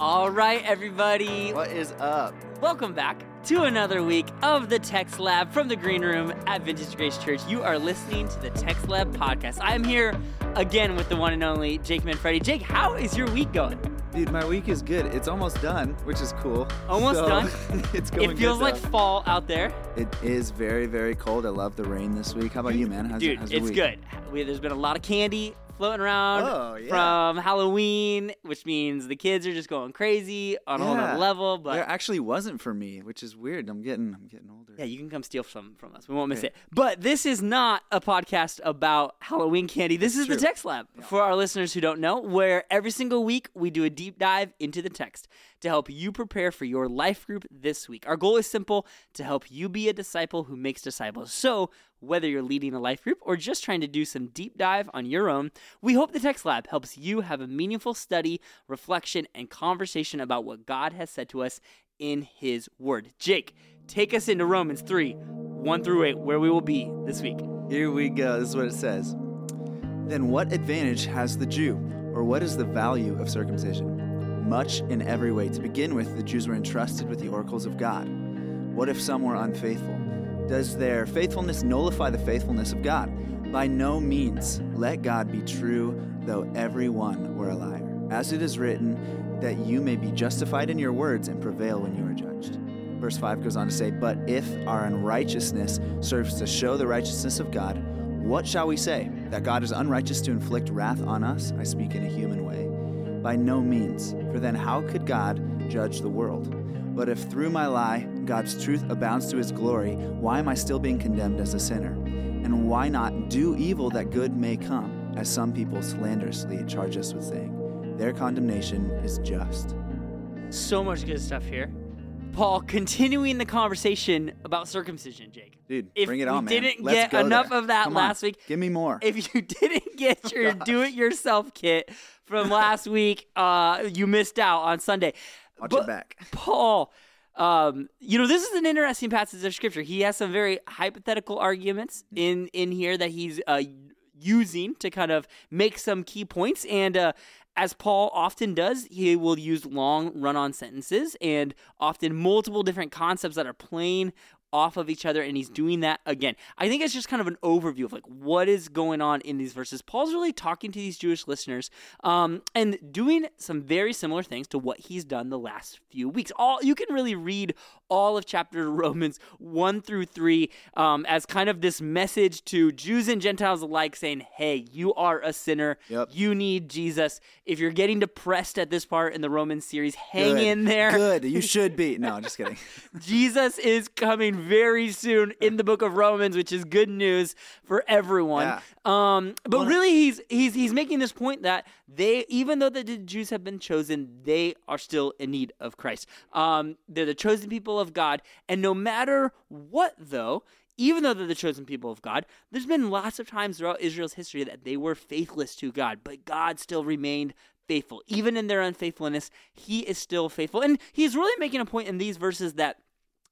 All right, everybody. What is up? Welcome back to another week of the Text Lab from the Green Room at Vintage Grace Church. You are listening to the Text Lab podcast. I am here again with the one and only Jake Manfredi. Jake, how is your week going? Dude, my week is good. It's almost done, which is cool. Almost So, done? it's going It feels like fall out there. It is very, very cold. I love the rain this week. How about you, man? How's, Dude, how's it's week? good. We, there's been a lot of candy floating around Oh, yeah. from Halloween, which means the kids are just going crazy on a whole Yeah. level. But there actually wasn't for me, which is weird. I'm getting, I'm getting older. Yeah, you can come steal some from us. We won't miss Okay. it. But this is not a podcast about Halloween candy. This is the. Text Lab for our listeners who don't know, where every single week we do a deep dive into the text to help you prepare for your life group this week. Our goal is simple to help you be a disciple who makes disciples. So, whether you're leading a life group or just trying to do some deep dive on your own, we hope the Text Lab helps you have a meaningful study, reflection, and conversation about what God has said to us in His Word. Jake, take us into Romans 3 1 through 8, where we will be this week. Here we go. This is what it says. Then what advantage has the Jew, or what is the value of circumcision? Much in every way. To begin with, the Jews were entrusted with the oracles of God. What if some were unfaithful? Does their faithfulness nullify the faithfulness of God? By no means. Let God be true, though every one were a liar. As it is written, that you may be justified in your words and prevail when you are judged. Verse 5 goes on to say, But if our unrighteousness serves to show the righteousness of God, what shall we say? That God is unrighteous to inflict wrath on us? I speak in a human way. By no means, for then how could God judge the world? But if through my lie God's truth abounds to his glory, why am I still being condemned as a sinner? And why not do evil that good may come, as some people slanderously charge us with saying? Their condemnation is just. So much good stuff here. Paul, continuing the conversation about circumcision, Jake. Dude, If bring it on, man. didn't Let's get enough there. of that Come on, last week, Give me more. if you didn't get oh, your do it yourself kit from last week, uh, you missed out on Sunday. Watch But it back. Paul, um, you know, this is an interesting passage of scripture. He has some very hypothetical arguments Mm. in in here that he's uh, using to kind of make some key points. And uh, as Paul often does, he will use long run on sentences and often multiple different concepts that are playing off of each other and he's doing that again. I think it's just kind of an overview of like what is going on in these verses. Paul's really talking to these Jewish listeners um, and doing some very similar things to what he's done the last few weeks. All you can really read all of chapter Romans 1 through 3 um, as kind of this message to Jews and Gentiles alike saying, "Hey, you are a sinner. Yep. You need Jesus. If you're getting depressed at this part in the Romans series, hang Good. in there. Good. You should be. No, just kidding. Jesus is coming very soon in the book of Romans, which is good news for everyone. Yeah. Um, but Well, really, he's he's he's making this point that they, even though the Jews have been chosen, they are still in need of Christ. Um, they're the chosen people of God, and no matter what, though. Even though they're the chosen people of God, there's been lots of times throughout Israel's history that they were faithless to God, but God still remained faithful. Even in their unfaithfulness, He is still faithful. And He's really making a point in these verses that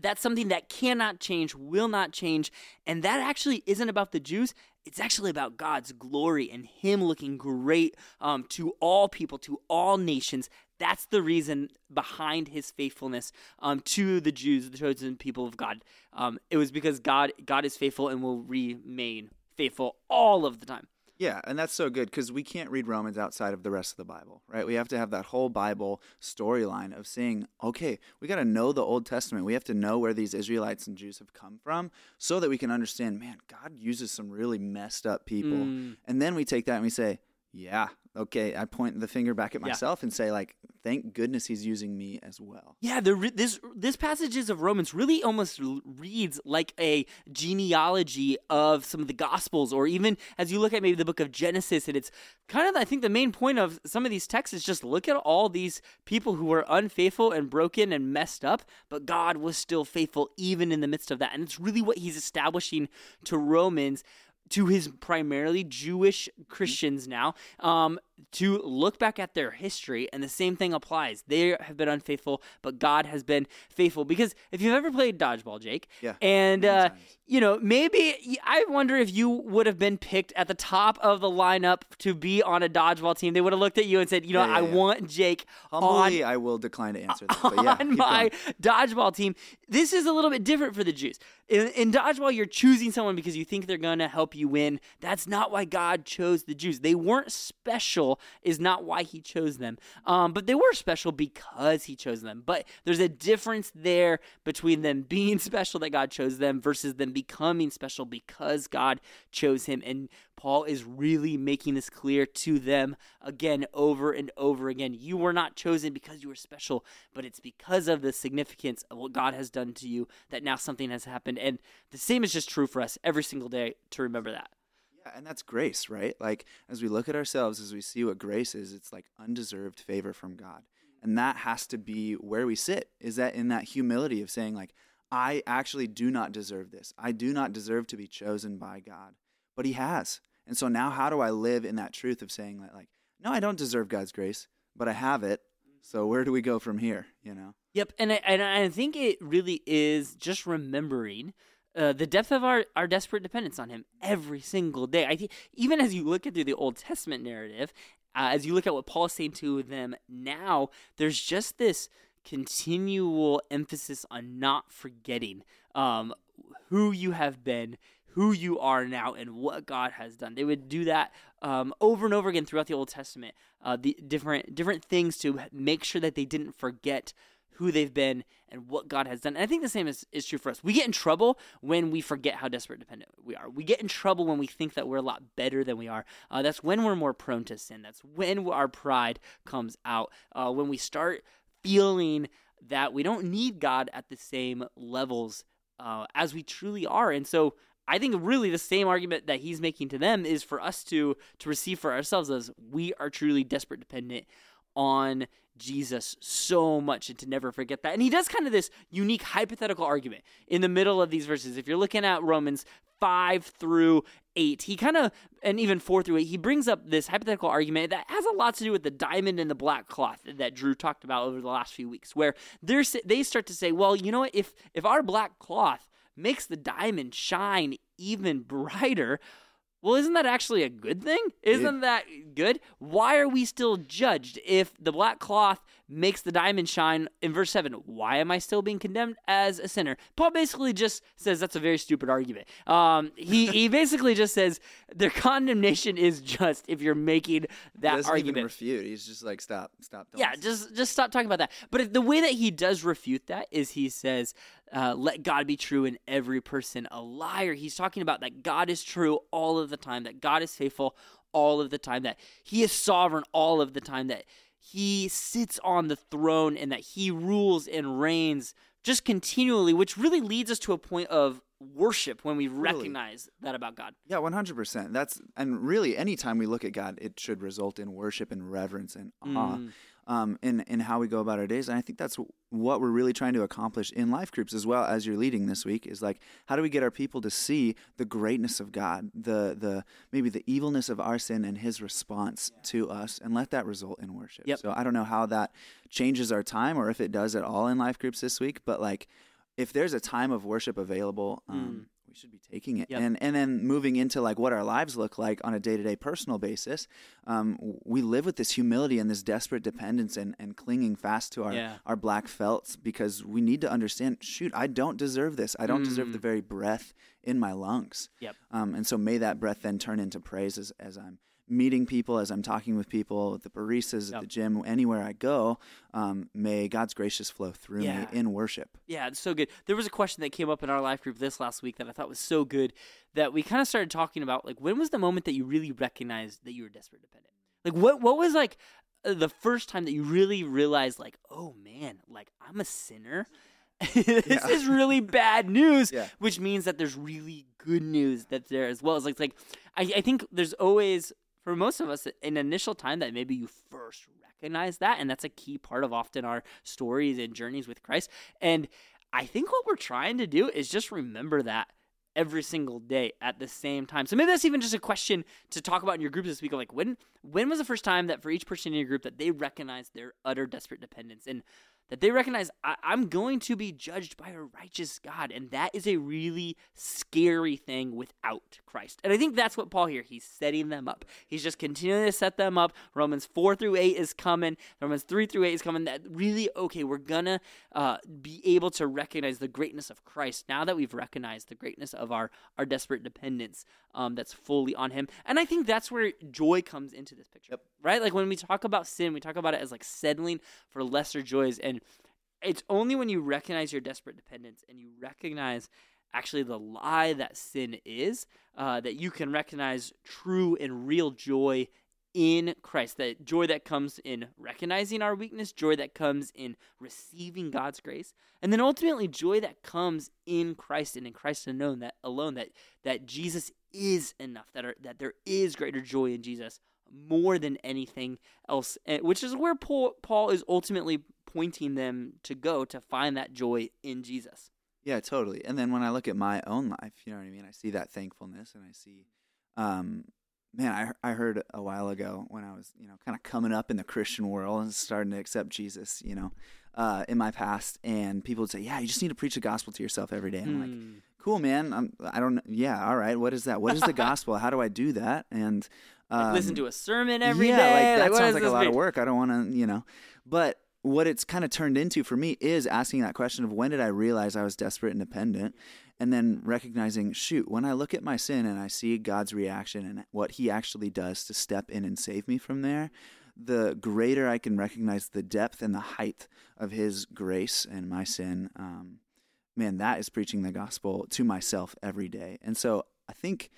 that's something that cannot change, will not change. And that actually isn't about the Jews. It's actually about God's glory and Him looking great um, to all people, to all nations. That's the reason behind His faithfulness um, to the Jews, the chosen people of God. Um, it was because God, God is faithful and will remain faithful all of the time. Yeah, and that's so good because we can't read Romans outside of the rest of the Bible, right? We have to have that whole Bible storyline of saying, okay, we got to know the Old Testament. We have to know where these Israelites and Jews have come from so that we can understand, man, God uses some really messed up people. Mm. And then we take that and we say, yeah, okay, I point the finger back at Yeah. myself and say, like, thank goodness he's using me as well. Yeah, the re- this this passages of Romans really almost reads like a genealogy of some of the Gospels, or even as you look at maybe the book of Genesis, and it's kind of I think the main point of some of these texts is just look at all these people who were unfaithful and broken and messed up, but God was still faithful even in the midst of that, and it's really what He's establishing to Romans to his primarily Jewish Christians now, um, to look back at their history, and the same thing applies. They have been unfaithful, but God has been faithful. Because if you've ever played dodgeball, Jake, Yeah, and uh, you know maybe I wonder if you would have been picked at the top of the lineup to be on a dodgeball team. They would have looked at you and said, you know, Yeah, yeah, I want Jake on I will decline to answer that. But yeah, on my going. dodgeball team. This is a little bit different for the Jews. In, in dodgeball, you're choosing someone because you think they're going to help you win. That's not why God chose the Jews. They weren't special, is not why He chose them. Um, but they were special because He chose them. But there's a difference there between them being special that God chose them versus them becoming special because God chose Him. And Paul is really making this clear to them again, over and over again. You were not chosen because you were special, but it's because of the significance of what God has done to you that now something has happened. And the same is just true for us every single day to remember that. Yeah, and that's grace, right? Like as we look at ourselves, as we see what grace is, it's like undeserved favor from God. Mm-hmm. And that has to be where we sit. Is that in that humility of saying like I actually do not deserve this. I do not deserve to be chosen by God, but he has. And so now how do I live in that truth of saying that like no, I don't deserve God's grace, but I have it. Mm-hmm. So where do we go from here, you know? Yep, and I, and I think it really is just remembering uh, the depth of our, our desperate dependence on Him every single day. I think even as you look at through the Old Testament narrative, uh, as you look at what Paul is saying to them now, there's just this continual emphasis on not forgetting um, who you have been, who you are now, and what God has done. They would do that um, over and over again throughout the Old Testament. Uh, the different different things to make sure that they didn't forget who they've been and what God has done. And I think the same is, is true for us. We get in trouble when we forget how desperate dependent we are. We get in trouble when we think that we're a lot better than we are. Uh, that's when we're more prone to sin. That's when our pride comes out. Uh, when we start feeling that we don't need God at the same levels uh, as we truly are. And so I think really the same argument that he's making to them is for us to to receive for ourselves as we are truly desperate dependent on Jesus so much and to never forget that. And he does kind of this unique hypothetical argument in the middle of these verses. If you're looking at Romans 5 through 8, he kind of, and even 4 through 8, he brings up this hypothetical argument that has a lot to do with the diamond and the black cloth that Drew talked about over the last few weeks, where they start to say, well, you know what, if, if our black cloth makes the diamond shine even brighter, well, isn't that actually a good thing? Isn't that good? Why are we still judged if the black cloth makes the diamond shine in verse 7? Why am I still being condemned as a sinner? Paul basically just says that's a very stupid argument. Um, he, he basically just says their condemnation is just if you're making that even argument. refute. He's just like stop, stop. don't Yeah, listen." just just stop talking about that. But the way that he does refute that is he says, uh, "Let God be true and every person a liar." He's talking about that God is true all of the time, that God is faithful all of the time, that He is sovereign all of the time, that He sits on the throne and that He rules and reigns just continually, which really leads us to a point of worship when we recognize that about God. Yeah, one hundred percent. That's and really, anytime we look at God, it should result in worship and reverence and awe Mm. Um, in in how we go about our days. And I think that's what we're really trying to accomplish in life groups as well as you're leading this week. Is like, how do we get our people to see the greatness of God, the the maybe the evilness of our sin and His response to us, and let that result in worship. Yep. So I don't know how that changes our time or if it does at all in life groups this week, but like. If there's a time of worship available, um, we should be taking it. Mm. Yep. And and then moving into like what our lives look like on a day to day personal basis, um, we live with this humility and this desperate dependence and, and clinging fast to our, Yeah. our black felts because we need to understand. Shoot, I don't deserve this. I don't deserve the Mm. very breath in my lungs. Yep. Um, and so may that breath then turn into praise as, as I'm meeting people, as I'm talking with people, the baristas, at the gym, anywhere I go. Um, may God's gracious flow through Yeah. me in worship. Yeah, it's so good. There was a question that came up in our life group this last week that I thought was so good that we kind of started talking about like when was the moment that you really recognized that you were desperate dependent? Like what what was like the first time that you really realized like, "Oh man, like I'm a sinner." this Yeah. is really bad news, Yeah. which means that there's really good news that's there as well. It's like, it's like I, I think there's always for most of us an initial time that maybe you first recognize that and that's a key part of often our stories and journeys with Christ. And I think what we're trying to do is just remember that every single day at the same time. So maybe that's even just a question to talk about in your group this week of like when when was the first time that for each person in your group that they recognized their utter desperate dependence and that they recognize I- am going to be judged by a righteous God, and that is a really scary thing without Christ. And I think that's what Paul here he's setting them up. He's just continuing to set them up. Romans four through eight is coming. Romans three through eight is coming. That really okay, we're gonna uh, be able to recognize the greatness of Christ now that we've recognized the greatness of our our desperate dependence um, that's fully on Him. And I think that's where joy comes into this picture, yep. Right? Like when we talk about sin, we talk about it as like settling for lesser joys and it's only when you recognize your desperate dependence and you recognize actually the lie that sin is uh, that you can recognize true and real joy in Christ. That joy that comes in recognizing our weakness, joy that comes in receiving God's grace, and then ultimately joy that comes in Christ and in Christ alone. That alone that that Jesus is enough. That are, that there is greater joy in Jesus more than anything else, eh, which is where Paul, Paul is ultimately pointing them to go to find that joy in Jesus. Yeah, totally. And then when I look at my own life, you know what I mean? I see that thankfulness and I see, um, man, I, I heard a while ago when I was, you know, kind of coming up in the Christian world and starting to accept Jesus, you know, uh, in my past. And people would say, yeah, you just need to preach the gospel to yourself every day. And I'm like, hmm. cool, man. I'm, I don't, yeah, all right. What is that? What is the gospel? How do I do that? And, um, like listen to a sermon every yeah, day. like that sounds like a lot of work. I don't want to, you know, but what it's kind of turned into for me is asking that question of when did I realize I was desperate and dependent? And then recognizing, shoot, when I look at my sin and I see God's reaction and what He actually does to step in and save me from there, the greater I can recognize the depth and the height of His grace and my sin, um, man, that is preaching the gospel to myself every day. And so I think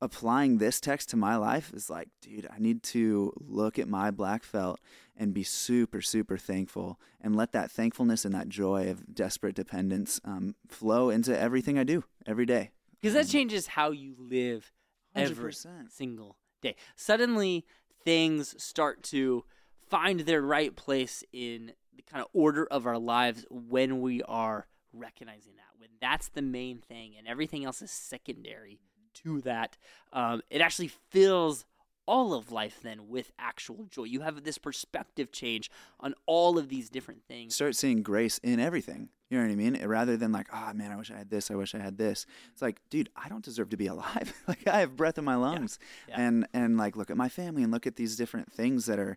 applying this text to my life is like, dude, I need to look at my black felt and be super, super thankful and let that thankfulness and that joy of desperate dependence um, flow into everything I do every day. Because that um, changes how you live every 100%. single day. Suddenly, things start to find their right place in the kind of order of our lives when we are recognizing that. When that's the main thing and everything else is secondary to that. Um, it actually fills all of life then with actual joy. You have this perspective change on all of these different things. Start seeing grace in everything. You know what I mean? Rather than like, oh man, I wish I had this. I wish I had this. It's like, dude, I don't deserve to be alive. like I have breath in my lungs, yeah. Yeah. and and like look at my family and look at these different things that are.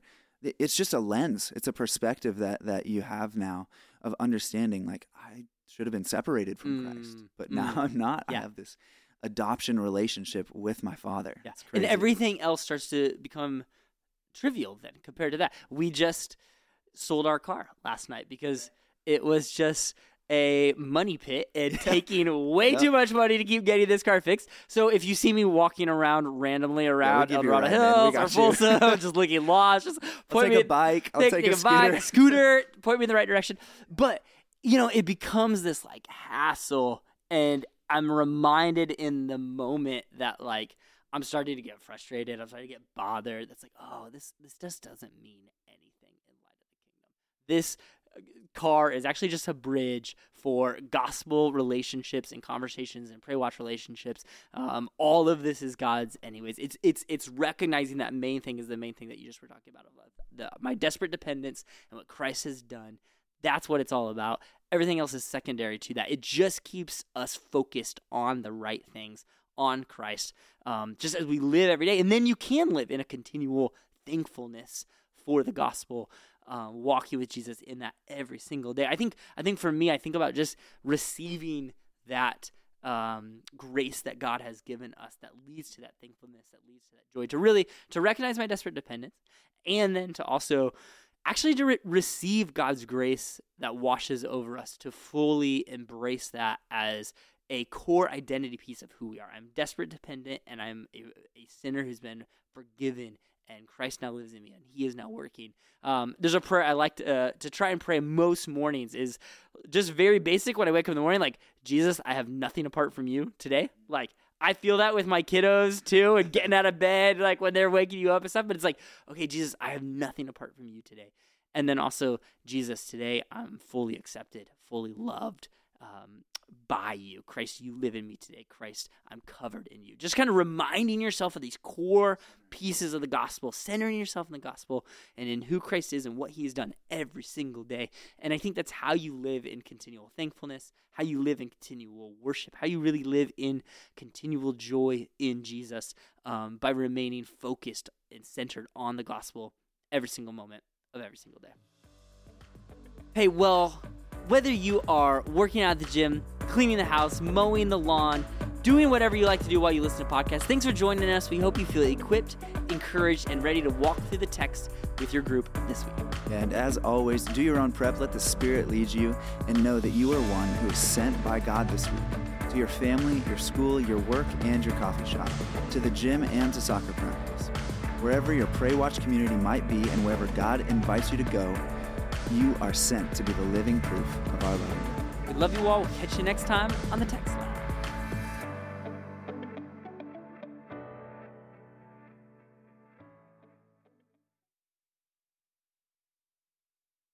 It's just a lens. It's a perspective that that you have now of understanding. Like I should have been separated from mm. Christ, but now mm. I'm not. Yeah. I have this adoption relationship with my father. Yeah. And everything else starts to become trivial then compared to that. We just sold our car last night because it was just a money pit and taking way yep. too much money to keep getting this car fixed. So if you see me walking around randomly around yeah, El Dorado Hills or Folsom, just looking lost, just point me a bike. I'll take, take a, a, scooter. Bike, a scooter. Point me in the right direction. But you know, it becomes this like hassle and I'm reminded in the moment that like I'm starting to get frustrated. I'm starting to get bothered. That's like, oh, this this just doesn't mean anything in light of the kingdom. This uh, car is actually just a bridge for gospel relationships and conversations and pray watch relationships. Um, all of this is God's, anyways. It's it's it's recognizing that main thing is the main thing that you just were talking about of my desperate dependence and what Christ has done. That's what it's all about. Everything else is secondary to that. It just keeps us focused on the right things, on Christ, um, just as we live every day. And then you can live in a continual thankfulness for the gospel, um, walking with Jesus in that every single day. I think. I think for me, I think about just receiving that um, grace that God has given us that leads to that thankfulness, that leads to that joy, to really to recognize my desperate dependence, and then to also actually to re- receive God's grace that washes over us, to fully embrace that as a core identity piece of who we are. I'm desperate, dependent, and I'm a, a sinner who's been forgiven, and Christ now lives in me, and He is now working. Um, there's a prayer I like to, uh, to try and pray most mornings. Is just very basic when I wake up in the morning, like Jesus, I have nothing apart from you today. Like I feel that with my kiddos too, and getting out of bed, like when they're waking you up and stuff. But it's like, okay, Jesus, I have nothing apart from you today. And then also, Jesus, today I'm fully accepted, fully loved. um, by you. Christ, you live in me today. Christ, I'm covered in you. Just kind of reminding yourself of these core pieces of the gospel, centering yourself in the gospel and in who Christ is and what he has done every single day. And I think that's how you live in continual thankfulness, how you live in continual worship, how you really live in continual joy in Jesus um, by remaining focused and centered on the gospel every single moment of every single day. Hey, well, whether you are working out at the gym, cleaning the house, mowing the lawn, doing whatever you like to do while you listen to podcasts, thanks for joining us. We hope you feel equipped, encouraged, and ready to walk through the text with your group this week. And as always, do your own prep, let the Spirit lead you, and know that you are one who is sent by God this week to your family, your school, your work, and your coffee shop, to the gym, and to soccer practice. Wherever your Pray Watch community might be and wherever God invites you to go, you are sent to be the living proof of our love. We love you all. We'll catch you next time on the text line.